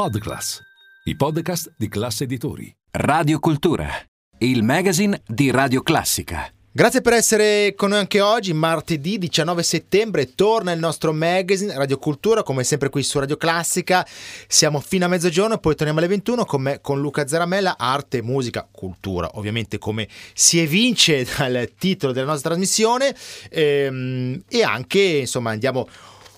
Podclass, i podcast di classe editori. Radio Cultura, il magazine di Radio Classica. Grazie per essere con noi anche oggi, martedì 19 settembre, torna il nostro magazine Radio Cultura, come sempre qui su Radio Classica, siamo fino a mezzogiorno, poi torniamo alle 21 con me, con Luca Zaramella, arte, musica, cultura, ovviamente come si evince dal titolo della nostra trasmissione ehm, e anche insomma andiamo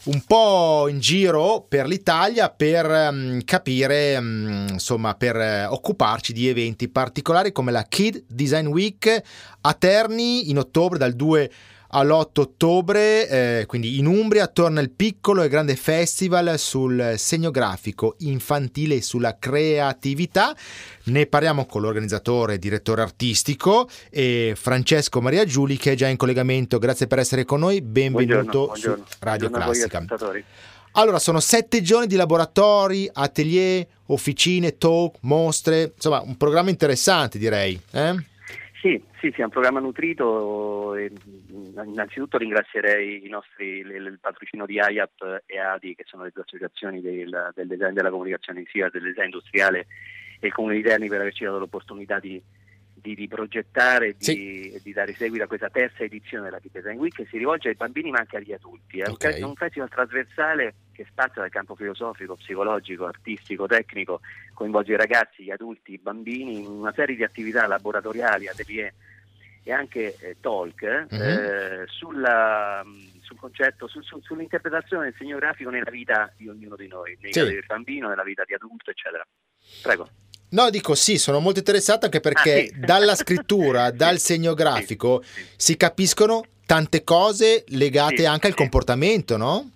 un po' in giro per l'Italia per um, capire, um, insomma, per uh, occuparci di eventi particolari come la Kid Design Week a Terni in ottobre dal 2 all'8 ottobre, eh, quindi in Umbria, torna il piccolo e grande festival sul segno grafico infantile e sulla creatività. Ne parliamo con l'organizzatore e direttore artistico eh, Francesco Maria Giuli che è già in collegamento. Grazie per essere con noi, benvenuto buongiorno, buongiorno. su Radio buongiorno Classica. Allora, sono sette giorni di laboratori, atelier, officine, talk, mostre, insomma un programma interessante direi. Eh? Sì, sì, sì, è un programma nutrito. E, innanzitutto ringrazierei i nostri, il, patrocino di IAP e ADI, che sono le due associazioni del, del design della comunicazione sia del design industriale e il Comune di Terni per averci dato l'opportunità di, di, di progettare e di, dare seguito a questa terza edizione della Design Week che si rivolge ai bambini ma anche agli adulti. È un Ok. fe- un festival trasversale che spazia dal campo filosofico, psicologico, artistico, tecnico, coinvolge i ragazzi, gli adulti, i bambini in una serie di attività laboratoriali, atelier e anche eh, talk eh, sulla, sul concetto, su- su- sull'interpretazione del segno grafico nella vita di ognuno di noi, nella Sì. vita del bambino, nella vita di adulto, eccetera. Prego. No, dico sì, sono molto interessato anche perché Ah, sì. dalla scrittura, dal segno grafico sì, si capiscono tante cose legate anche al comportamento, no?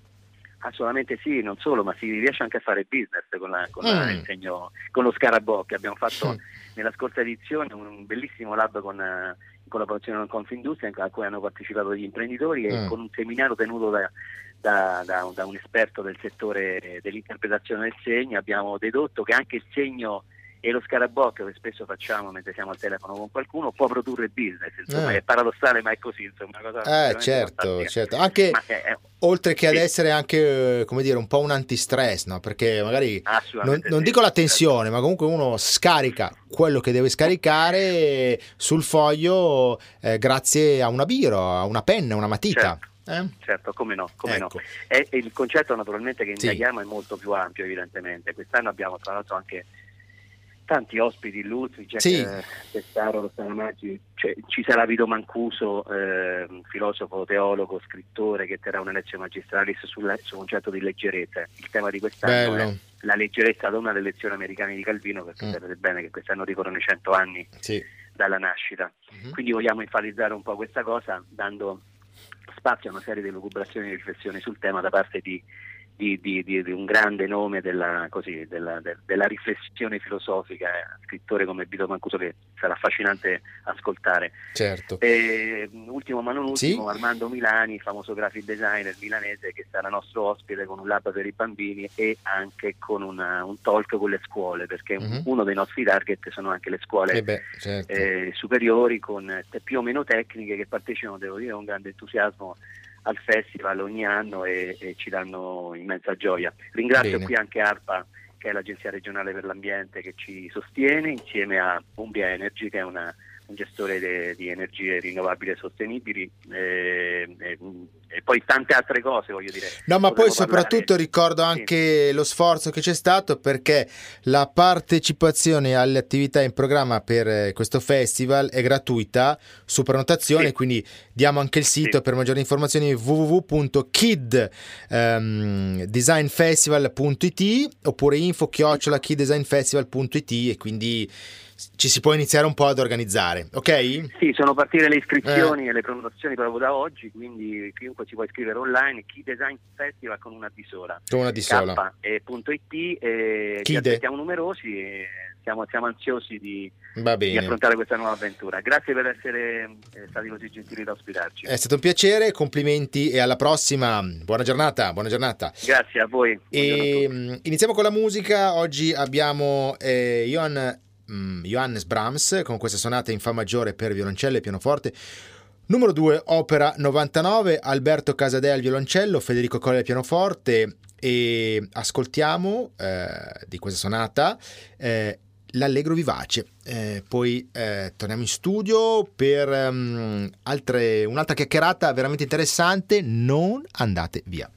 Assolutamente sì, non solo, ma si riesce anche a fare business con, la- con la- Mm. il segno- con lo scarabocchi. Abbiamo fatto Mm. nella scorsa edizione un, bellissimo lab con, eh, in collaborazione con Confindustria a cui hanno partecipato gli imprenditori e Mm. con un seminario tenuto da, da- da- da un esperto del settore dell'interpretazione del segno abbiamo dedotto che anche il segno e lo scarabocchio che spesso facciamo mentre siamo al telefono con qualcuno può produrre business, insomma Eh. è paradossale ma è così, insomma, una cosa Eh, certo, certo. Anche è- oltre che ad Sì. essere anche, eh, come dire, un po' un antistress, no? Perché magari non, non sì. dico la tensione, ma comunque uno scarica quello che deve scaricare sul foglio eh, grazie a una biro, a una penna, a una matita. Eh? Certo, come no, come Ecco. no. E, e il concetto naturalmente che Sì. indaghiamo è molto più ampio evidentemente. Quest'anno abbiamo tra l'altro anche tanti ospiti illustri, Jack Sì. eh, Testaro, Rossana Maggi, cioè, ci sarà Vito Mancuso, eh, filosofo, teologo, scrittore che terrà una lezione magistralis sul, sul concetto di leggerezza. Il tema di quest'anno Bello. è la leggerezza donna delle lezioni americane di Calvino, perché Mm. sapete bene che quest'anno ricorrono i 100 anni Sì. dalla nascita. Mhm. Quindi vogliamo enfatizzare un po' questa cosa dando spazio a una serie di lucubrazioni e riflessioni sul tema da parte di, di- di- di- di un grande nome della, così, della- de- della riflessione filosofica, eh, scrittore come Vito Mancuso che sarà affascinante ascoltare. Certo. E, mh, ultimo ma non ultimo, Sì. Armando Milani, famoso graphic designer milanese che sarà nostro ospite con un lab per i bambini e anche con una- un talk con le scuole, perché Mhm. uno dei nostri target sono anche le scuole Eh beh, certo. eh, superiori con eh, più o meno tecniche che partecipano, devo dire, con grande entusiasmo al festival ogni anno e, e ci danno immensa gioia. Ringrazio Bene. qui anche ARPA, che è l'Agenzia regionale per l'ambiente, che ci sostiene insieme a Umbria Energy, che è una- un gestore de- di energie rinnovabili e sostenibili eh, e, e poi tante altre cose, voglio dire. No, ma poi soprattutto parlare- ricordo Sì. anche lo sforzo che c'è stato perché la partecipazione alle attività in programma per eh, questo festival è gratuita su prenotazione, Sì. quindi diamo anche il sito Sì. per maggiori informazioni www.kiddesignfestival.it oppure info chiocciola kiddesignfestival.it e quindi ci si può iniziare un po' ad organizzare, ok? Sì, sono partite le Eh. iscrizioni e le prenotazioni proprio da oggi, quindi chiunque si può iscrivere online, Key Design Festival con una D sola. Con una D sola. K.it e ci aspettiamo numerosi e siamo, siamo ansiosi di, di, affrontare questa nuova avventura. Grazie per essere eh, stati così gentili da ospitarci. È stato un piacere, complimenti e alla prossima. Buona giornata, buona giornata. Grazie a voi. E, a iniziamo con la musica. Oggi abbiamo eh, Johann, mm, Johannes Brahms con questa sonata in Fa maggiore per violoncello e pianoforte. Numero 2, opera 99, Alberto Casadei al violoncello, Federico Colle al pianoforte e ascoltiamo eh, di questa sonata eh, l'allegro vivace. Eh, poi eh, torniamo in studio per um, altre, un'altra chiacchierata veramente interessante. Non andate via.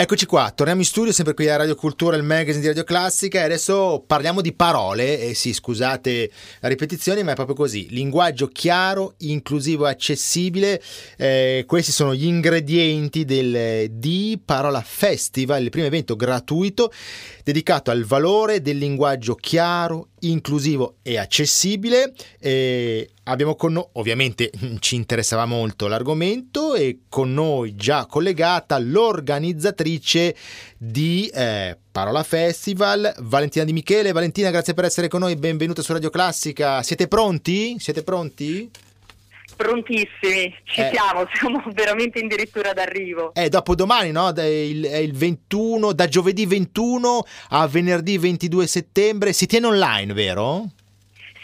Eccoci qua, torniamo in studio sempre qui a Radio Cultura, il magazine di Radio Classica e adesso parliamo di parole, e sì scusate la ripetizione ma è proprio così, linguaggio chiaro, inclusivo e accessibile, eh, questi sono gli ingredienti del di Parola Festival, il primo evento gratuito dedicato al valore del linguaggio chiaro, inclusivo e accessibile. E abbiamo con noi, ovviamente ci interessava molto l'argomento e con noi già collegata l'organizzatrice di eh, Parola Festival, Valentina Di Michele. Valentina, grazie per essere con noi, benvenuta su Radio Classica. Siete pronti? Siete pronti? Prontissimi, ci eh. siamo, siamo veramente addirittura d'arrivo. Eh, dopo domani, no? È il, è il 21, da giovedì 21 a venerdì 22 settembre. Si tiene online, vero?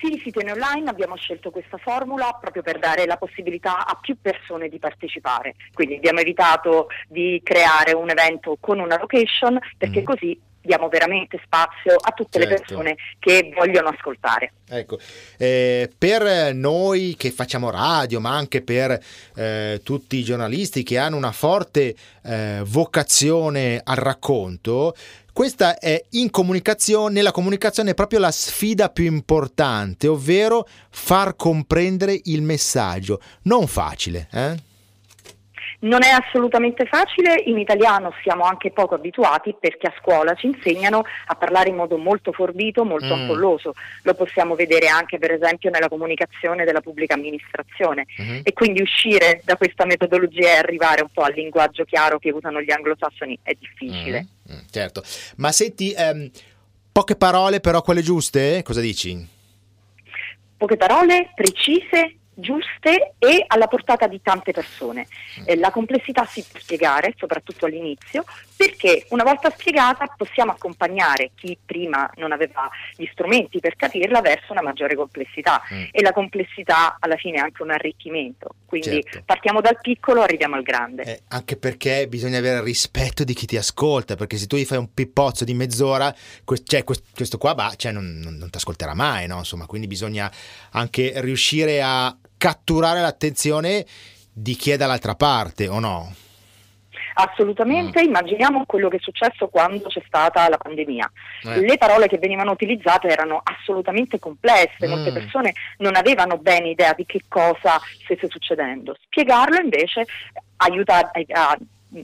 Sì, si tiene online, abbiamo scelto questa formula proprio per dare la possibilità a più persone di partecipare. Quindi abbiamo evitato di creare un evento con una location perché mm. così diamo veramente spazio a tutte Certo. le persone che vogliono ascoltare. Ecco, eh, per noi che facciamo radio, ma anche per eh, tutti i giornalisti che hanno una forte eh, vocazione al racconto, questa è in comunicazione, nella comunicazione è proprio la sfida più importante, ovvero far comprendere il messaggio. Non facile, eh? Non è assolutamente facile, in italiano siamo anche poco abituati perché a scuola ci insegnano a parlare in modo molto forbito, molto Mm. ampolloso. Lo possiamo vedere anche per esempio nella comunicazione della pubblica amministrazione. Mhm. E quindi uscire da questa metodologia e arrivare un po' al linguaggio chiaro che usano gli anglosassoni è difficile. Mm, mm, certo, ma senti, ehm, poche parole però quelle giuste? Cosa dici? Poche parole precise, giuste e alla portata di tante persone. Eh, la complessità si può spiegare, soprattutto all'inizio, perché una volta spiegata possiamo accompagnare chi prima non aveva gli strumenti per capirla verso una maggiore complessità Mm. e la complessità alla fine è anche un arricchimento. Quindi Certo. partiamo dal piccolo, arriviamo al grande. Eh, anche perché bisogna avere rispetto di chi ti ascolta, perché se tu gli fai un pippozzo di mezz'ora, que- cioè, quest- questo qua bah, cioè, non, non, ti ascolterà mai, no? Insomma, quindi bisogna anche riuscire a catturare l'attenzione di chi è dall'altra parte, o no? Assolutamente, Mm. immaginiamo quello che è successo quando c'è stata la pandemia. Eh. Le parole che venivano utilizzate erano assolutamente complesse, molte Mm. persone non avevano bene idea di che cosa stesse succedendo. Spiegarlo invece aiuta a,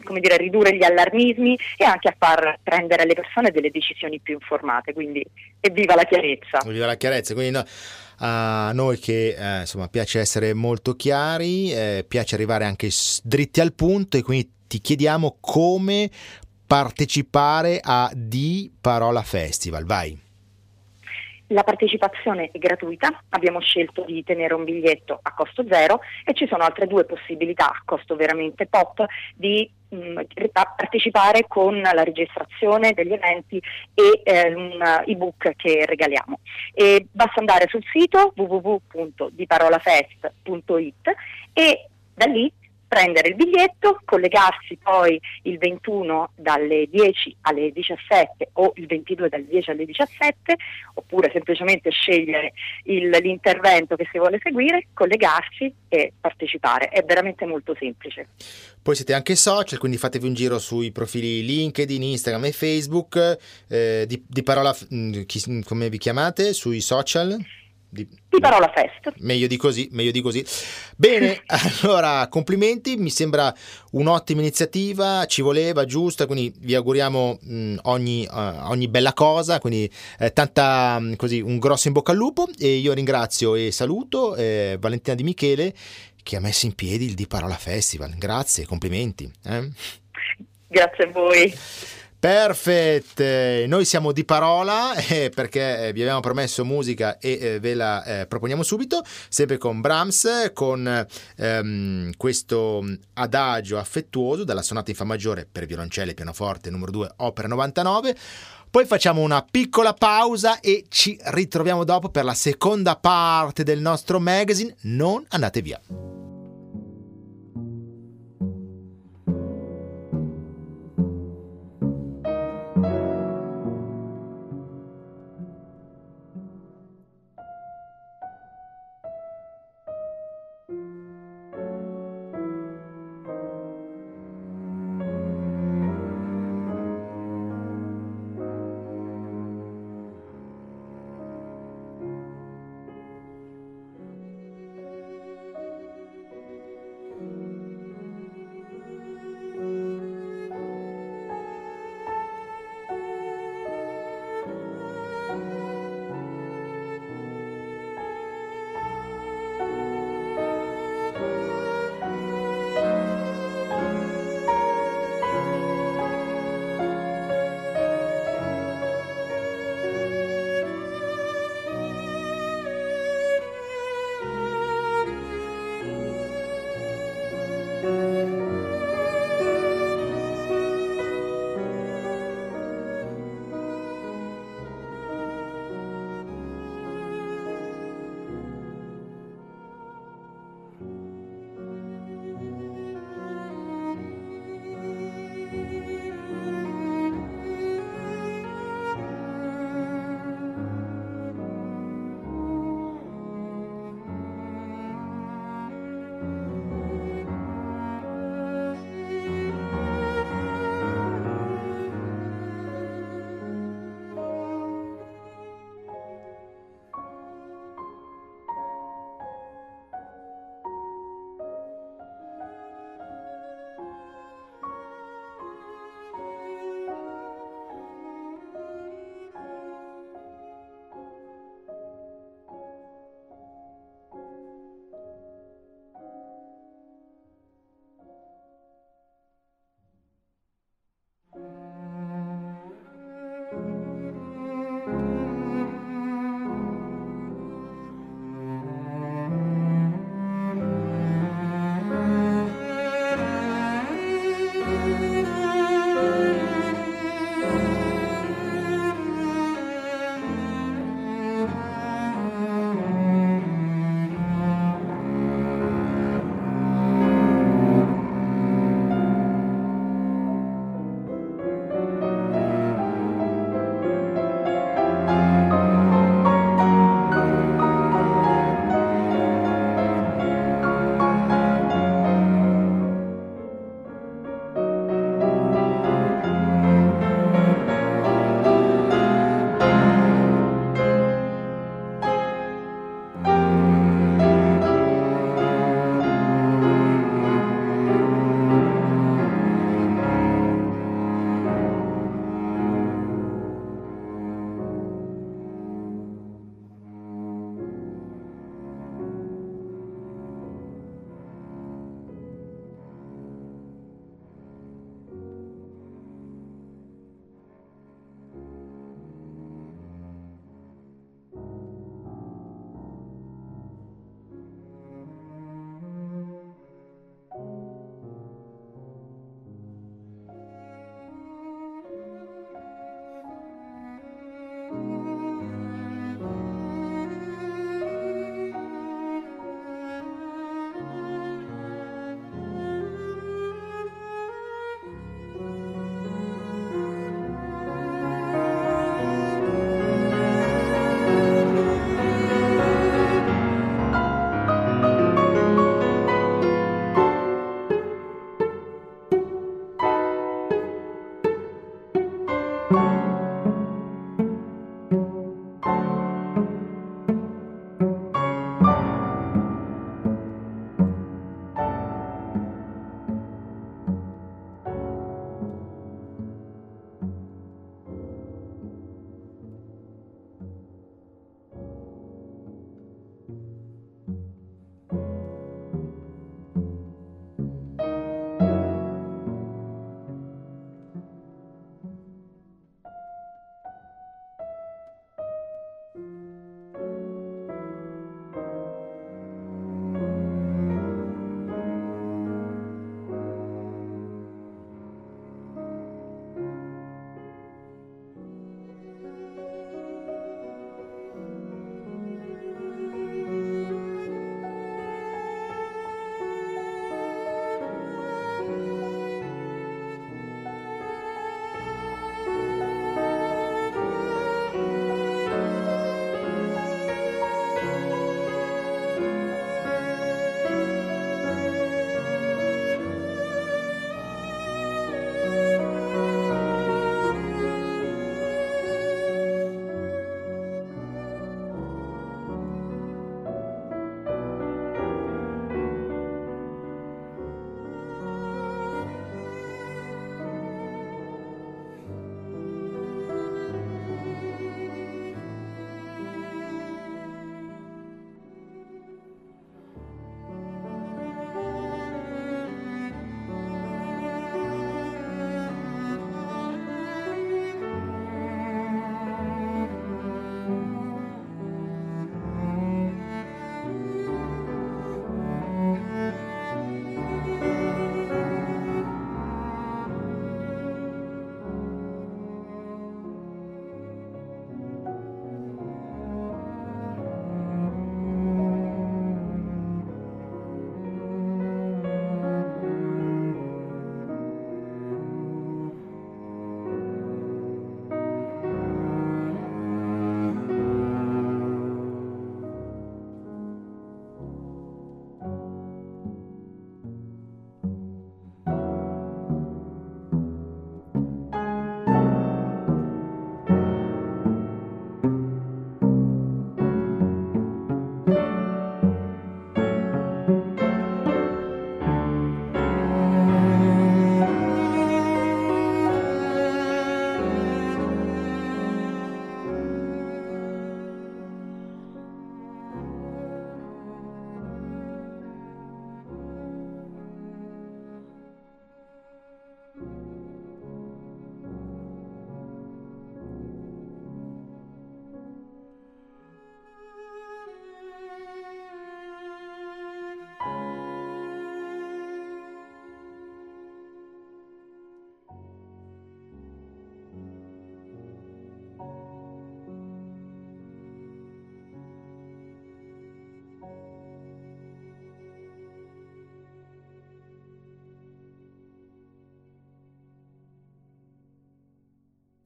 come dire, ridurre gli allarmismi e anche a far prendere alle persone delle decisioni più informate, quindi evviva la chiarezza. Voglio la chiarezza, quindi no, a noi che eh, insomma piace essere molto chiari, eh, piace arrivare anche dritti al punto e quindi ti chiediamo come partecipare a Di Parola Festival, vai. La partecipazione è gratuita, abbiamo scelto di tenere un biglietto a costo zero e ci sono altre due possibilità a costo veramente pop di mh, a partecipare con la registrazione degli eventi e eh, un ebook che regaliamo. E basta andare sul sito www.diparolafest.it e da lì prendere il biglietto, collegarsi poi il 21 dalle 10 alle 17 o il 22 dalle 10 alle 17 oppure semplicemente scegliere il- l'intervento che si vuole seguire, collegarsi e partecipare. È veramente molto semplice. Poi siete anche social, quindi fatevi un giro sui profili LinkedIn, Instagram e Facebook. eh, di, di parola, mh, chi- come vi chiamate? Sui social? Di, Di Parola Fest. Meglio di così, meglio di così. Bene, allora complimenti, mi sembra un'ottima iniziativa, ci voleva, giusta, quindi vi auguriamo mh, ogni, eh, ogni bella cosa, quindi eh, tanta, mh, così, un grosso in bocca al lupo e io ringrazio e saluto eh, Valentina Di Michele che ha messo in piedi il Di Parola Festival. Grazie, complimenti. eh. Grazie a voi. Perfetto, noi siamo di parola eh, perché eh, vi abbiamo promesso musica e eh, ve la eh, proponiamo subito, sempre con Brahms, con ehm, questo adagio affettuoso dalla sonata in Fa maggiore per violoncello e pianoforte numero 2, opera 99. Poi facciamo una piccola pausa e ci ritroviamo dopo per la seconda parte del nostro magazine. Non andate via.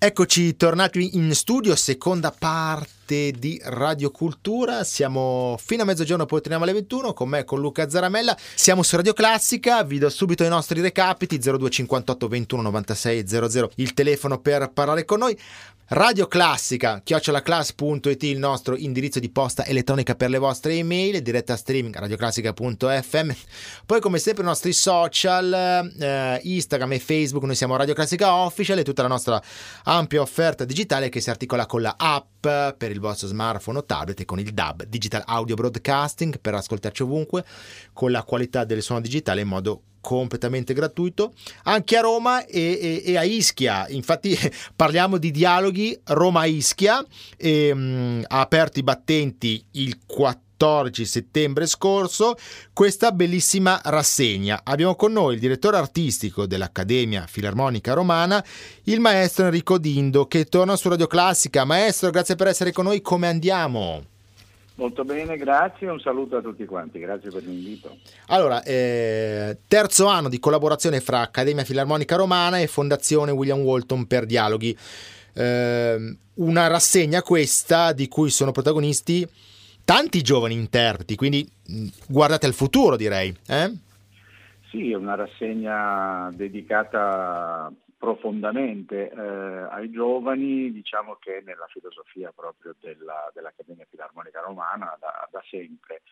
Eccoci tornati in studio, seconda parte di Radio Cultura. Siamo fino a mezzogiorno, poi torniamo alle 21 con me, con Luca Zaramella. Siamo su Radio Classica, vi do subito i nostri recapiti 0258 21 96 00, il telefono per parlare con noi. Radio Classica, chiocciolaclass.it il nostro indirizzo di posta elettronica per le vostre email, diretta streaming radioclassica.fm. Poi come sempre i nostri social, eh, Instagram e Facebook, noi siamo Radio Classica Official e tutta la nostra ampia offerta digitale che si articola con la app per il vostro smartphone o tablet e con il DAB, Digital Audio Broadcasting per ascoltarci ovunque con la qualità del suono digitale in modo completamente gratuito anche a Roma e, e, e a Ischia. Infatti parliamo di dialoghi Roma-Ischia, e, um, ha aperto i battenti il 14 settembre scorso questa bellissima rassegna. Abbiamo con noi il direttore artistico dell'Accademia Filarmonica Romana, il maestro Enrico Dindo, che torna su Radio Classica. Maestro, grazie per essere con noi. Come andiamo? Molto bene, grazie, un saluto a tutti quanti, grazie per l'invito. Allora, eh, terzo anno di collaborazione fra Accademia Filarmonica Romana e Fondazione William Walton per Dialoghi. Eh, una rassegna questa di cui sono protagonisti tanti giovani interpreti, quindi guardate al futuro direi. Eh? Sì, è una rassegna dedicata profondamente eh, ai giovani, diciamo che nella filosofia proprio della, dell'Accademia Filarmonica Romana da, da, sempre.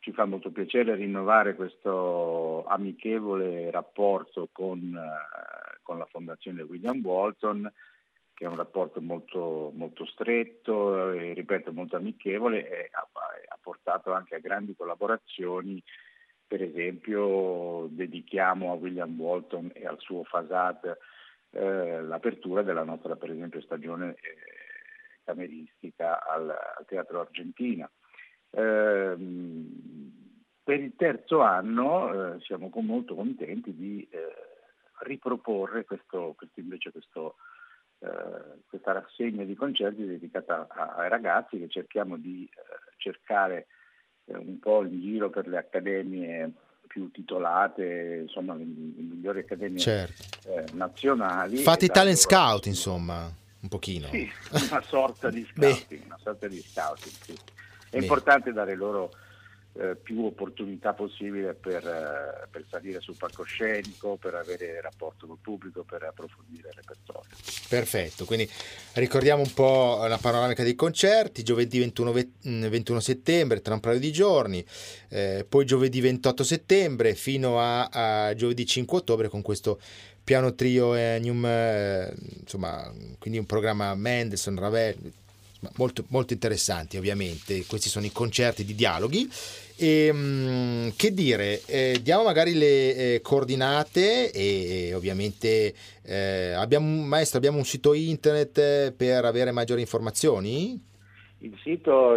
Ci fa molto piacere rinnovare questo amichevole rapporto con, eh, con la Fondazione William Walton, che è un rapporto molto, molto stretto e ripeto molto amichevole e ha, ha portato anche a grandi collaborazioni per esempio dedichiamo a William Walton e al suo Fasad eh, l'apertura della nostra per esempio stagione eh, cameristica al, al, Teatro Argentina. Eh, per il terzo anno eh, siamo molto contenti di eh, riproporre questo, questo invece questo, questa rassegna di concerti dedicata ai ragazzi che cerchiamo di cercare un po' in giro per le accademie più titolate, insomma, le, migliori accademie certo. eh, nazionali. Fate i talent scout, insomma, un pochino. Sì, una sorta di scouting, una sorta di scouting, sì. È Beh. importante dare loro eh, più opportunità possibile per, eh, per, salire sul palcoscenico, per avere rapporto col pubblico, per approfondire il repertorio. Perfetto, quindi ricordiamo un po' la panoramica dei concerti, giovedì 21, 21 mm, settembre, tra un paio di giorni, eh, poi giovedì 28 settembre fino a, a giovedì 5 ottobre con questo piano trio Enium, eh, insomma, quindi un programma Mendelssohn, Ravel, molto, molto interessanti ovviamente, questi sono i concerti di dialoghi e, ehm, che dire, eh, diamo magari le eh, coordinate e, e ovviamente eh, abbiamo, maestro, abbiamo un sito internet per avere maggiori informazioni? Il sito,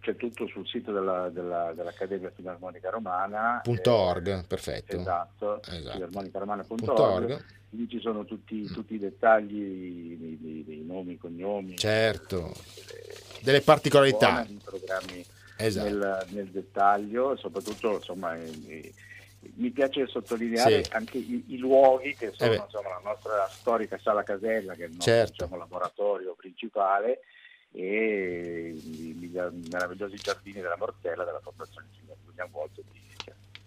c'è tutto sul sito della, della, dell'Accademia Filarmonica Romana. .org, eh, perfetto. Esatto, esatto. filarmonicaromana.org. Lì ci sono tutti, mm. tutti i dettagli dei, dei, dei, nomi, cognomi. Certo, delle, delle particolarità. I programmi esatto. nel, nel, dettaglio, soprattutto insomma, eh, mi piace sottolineare sì. anche i, i, luoghi che sono eh insomma, la nostra storica sala casella, che è il nostro certo. diciamo, laboratorio principale, e i, i meravigliosi giardini della Mortella della Fondazione William Walton di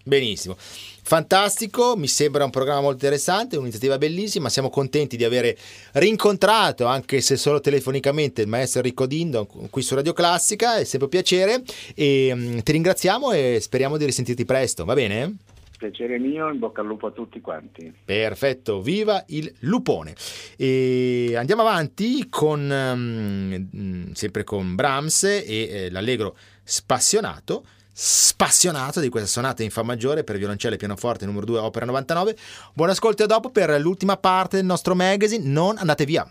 Benissimo, fantastico, mi sembra un programma molto interessante, un'iniziativa bellissima, siamo contenti di avere rincontrato, anche se solo telefonicamente, il maestro Enrico Dindo qui su Radio Classica, è sempre un piacere e um, ti ringraziamo e speriamo di risentirti presto, va bene? Piacere mio, in bocca al lupo a tutti quanti. Perfetto, viva il lupone. E andiamo avanti con um, sempre con Brahms e eh, l'allegro spassionato spassionato di questa sonata in Fa maggiore per violoncello e pianoforte numero 2 opera 99. Buon ascolto e dopo per l'ultima parte del nostro magazine, non andate via.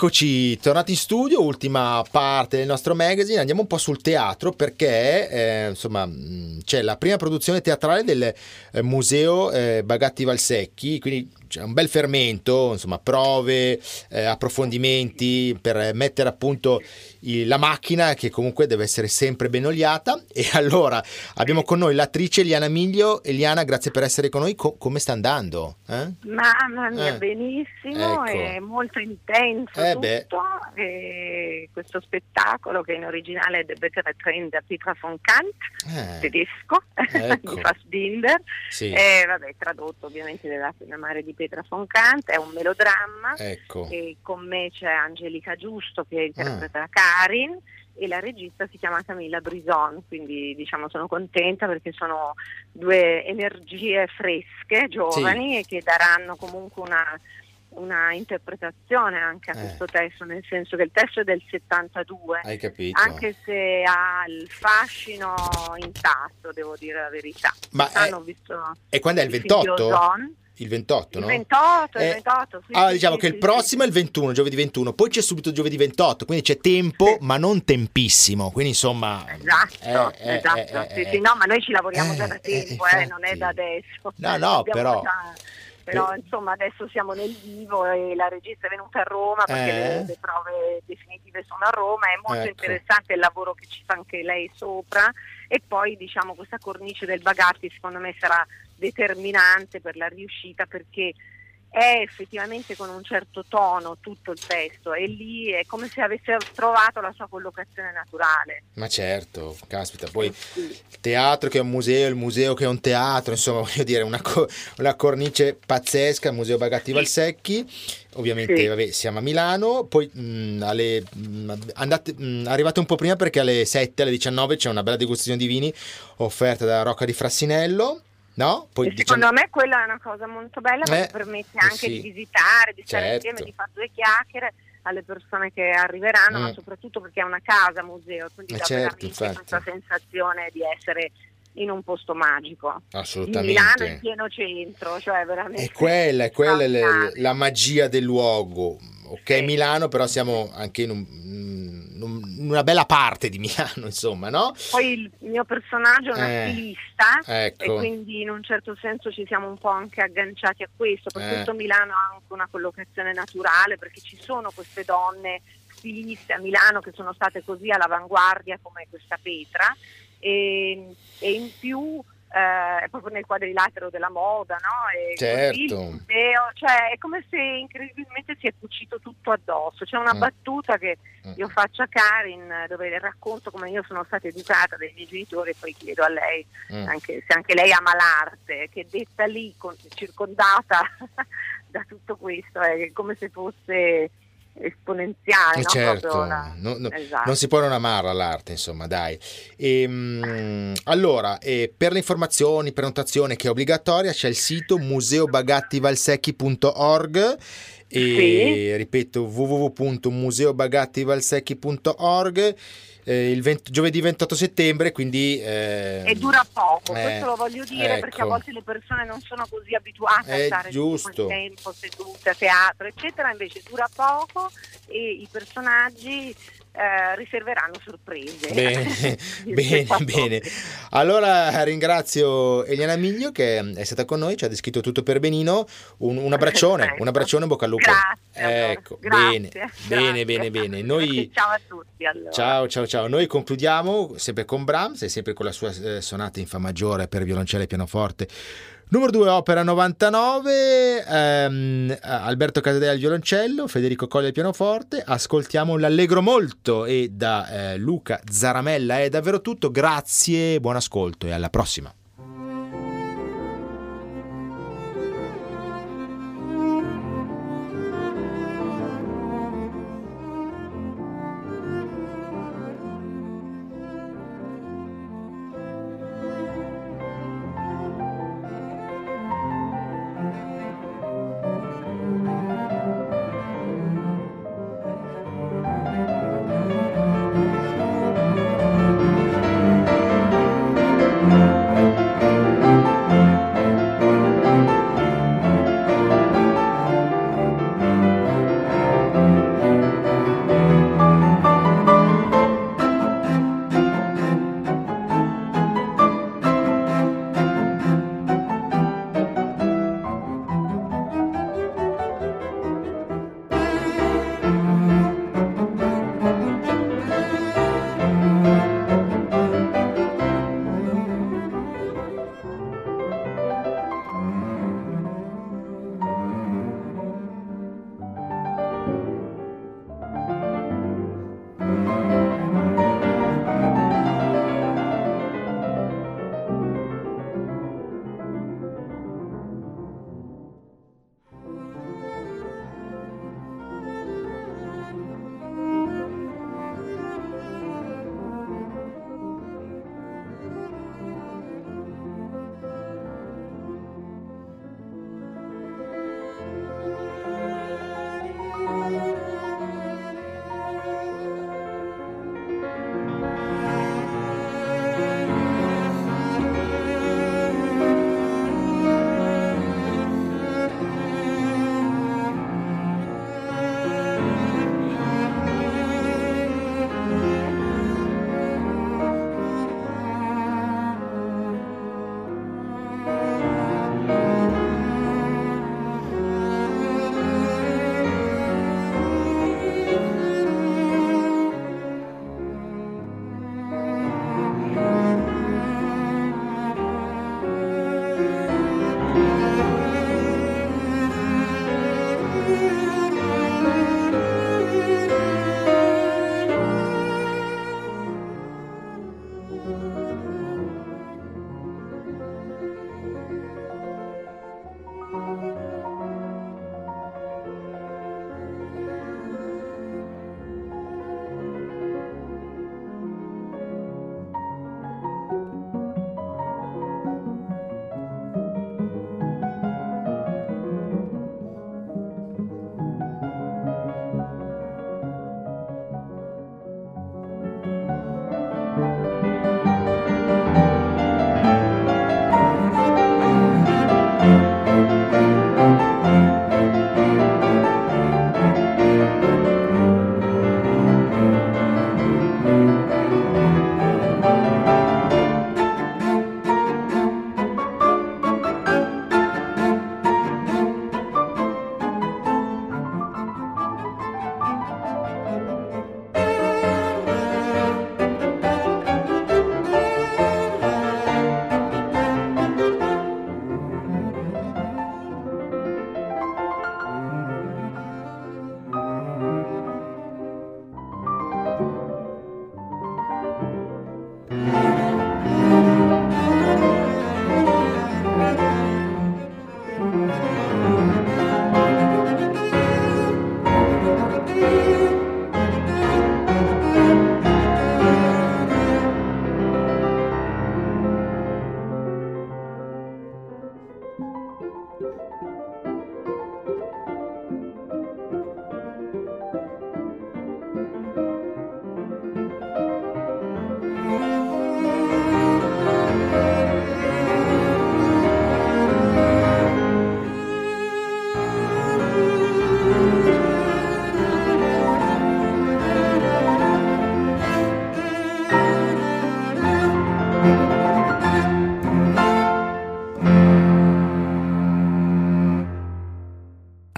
Rieccoci, tornati in studio, ultima parte del nostro magazine, andiamo un po' sul teatro perché eh, insomma c'è la prima produzione teatrale del eh, Museo eh, Bagatti Valsecchi, quindi c'è un bel fermento, insomma prove, eh, approfondimenti per mettere a punto la macchina che comunque deve essere sempre ben oliata e allora abbiamo con noi l'attrice Eliana Miglio. Eliana, grazie per essere con noi, Co- come sta andando? Eh? Mamma mia, eh. benissimo, ecco. è molto intenso eh tutto, questo spettacolo che in originale è The Better Train da Petra von Kant, eh. tedesco, ecco. di Fassbinder, sì. e vabbè, tradotto ovviamente della Mare di Petra von Kant, è un melodramma ecco. e con me c'è Angelica Giusto che interpreta ah. Karin e la regista si chiama Camilla Brison, quindi diciamo sono contenta perché sono due energie fresche, giovani sì. e che daranno comunque una, una interpretazione anche a eh. questo testo, nel senso che il testo è del 72, anche se ha il fascino intatto, devo dire la verità. Ma è, visto e quando è il 28? Il 28, no? Il 28, eh, il 28. Sì, allora sì, diciamo sì, che il prossimo è il 21, giovedì 21, poi c'è subito giovedì 28, quindi c'è tempo, ma non tempissimo, quindi insomma... Esatto, eh, eh esatto, eh, sì, eh, sì, no, ma noi ci lavoriamo già da tempo, non è da adesso. No, no, però... Già però insomma adesso siamo nel vivo e la regista è venuta a Roma perché eh. le, le, prove definitive sono a Roma, è molto ecco. interessante il lavoro che ci fa anche lei sopra e poi diciamo questa cornice del Bagatti secondo me sarà determinante per la riuscita perché è effettivamente con un certo tono tutto il testo e lì è come se avesse trovato la sua collocazione naturale. Ma certo, caspita, poi il teatro che è un museo, il museo che è un teatro, insomma voglio dire una, co- una cornice pazzesca, il Museo Bagatti Valsecchi, ovviamente sì. vabbè, siamo a Milano, poi mh, alle, mh, andate, mh, arrivate un po' prima perché alle 7, alle 19 c'è una bella degustazione di vini offerta da Rocca di Frassinello No? Poi, diciamo... Secondo me quella è una cosa molto bella perché eh, permette anche sì. di visitare, di stare certo. insieme, di fare due chiacchiere alle persone che arriveranno, mm. ma soprattutto perché è una casa museo, quindi eh, dà certo, questa sensazione di essere in un posto magico. Assolutamente. Milano in pieno centro, cioè veramente. È quella, è quella la, la magia del luogo. Ok, sì. Milano, però siamo anche in un, una bella parte di Milano, insomma, no? Poi il mio personaggio è una eh, stilista ecco. e quindi in un certo senso ci siamo un po' anche agganciati a questo, per eh. questo Milano ha anche una collocazione naturale perché ci sono queste donne stiliste a Milano che sono state così all'avanguardia come questa Petra e, e in più eh, proprio nel quadrilatero della moda, no? E certo. museo, cioè è come se incredibilmente si è cucito tutto addosso. C'è una mm. battuta che mm. io faccio a Karin dove racconto come io sono stata educata dai miei genitori e poi chiedo a lei mm. anche, se anche lei ama l'arte, che detta lì, con, circondata da tutto questo, è come se fosse esponenziale. Eh no? Certo, la... no, no, esatto. non si può non amarla l'arte, insomma, dai. E, ehm, allora, eh, per le informazioni, prenotazione che è obbligatoria, c'è il sito museobagattivalsecchi.org e sì. ripeto www.museobagattivalsecchi.org eh, il 20, giovedì 28 settembre, quindi... Eh, e dura poco, eh, questo lo voglio dire ecco. perché a volte le persone non sono così abituate a stare giusto. tempo sedute a teatro, eccetera, invece dura poco e i personaggi eh, riserveranno sorprese. Bene, bene, bene. Allora ringrazio Eliana Miglio che è stata con noi, ci ha descritto tutto per benino. Un, un abbraccione, un abbraccione, bocca al lupo. Grazie. Ecco, grazie, bene, grazie. bene, bene, bene. Noi... Ciao a tutti. Allora. Ciao, ciao, ciao. Noi concludiamo sempre con Brahms e sempre con la sua eh, sonata in Fa maggiore per violoncello e pianoforte Numero 2 Opera 99, ehm, Alberto Casadei al violoncello, Federico Colli al pianoforte, ascoltiamo l'Allegro molto e da eh, Luca Zaramella è davvero tutto, grazie, buon ascolto e alla prossima.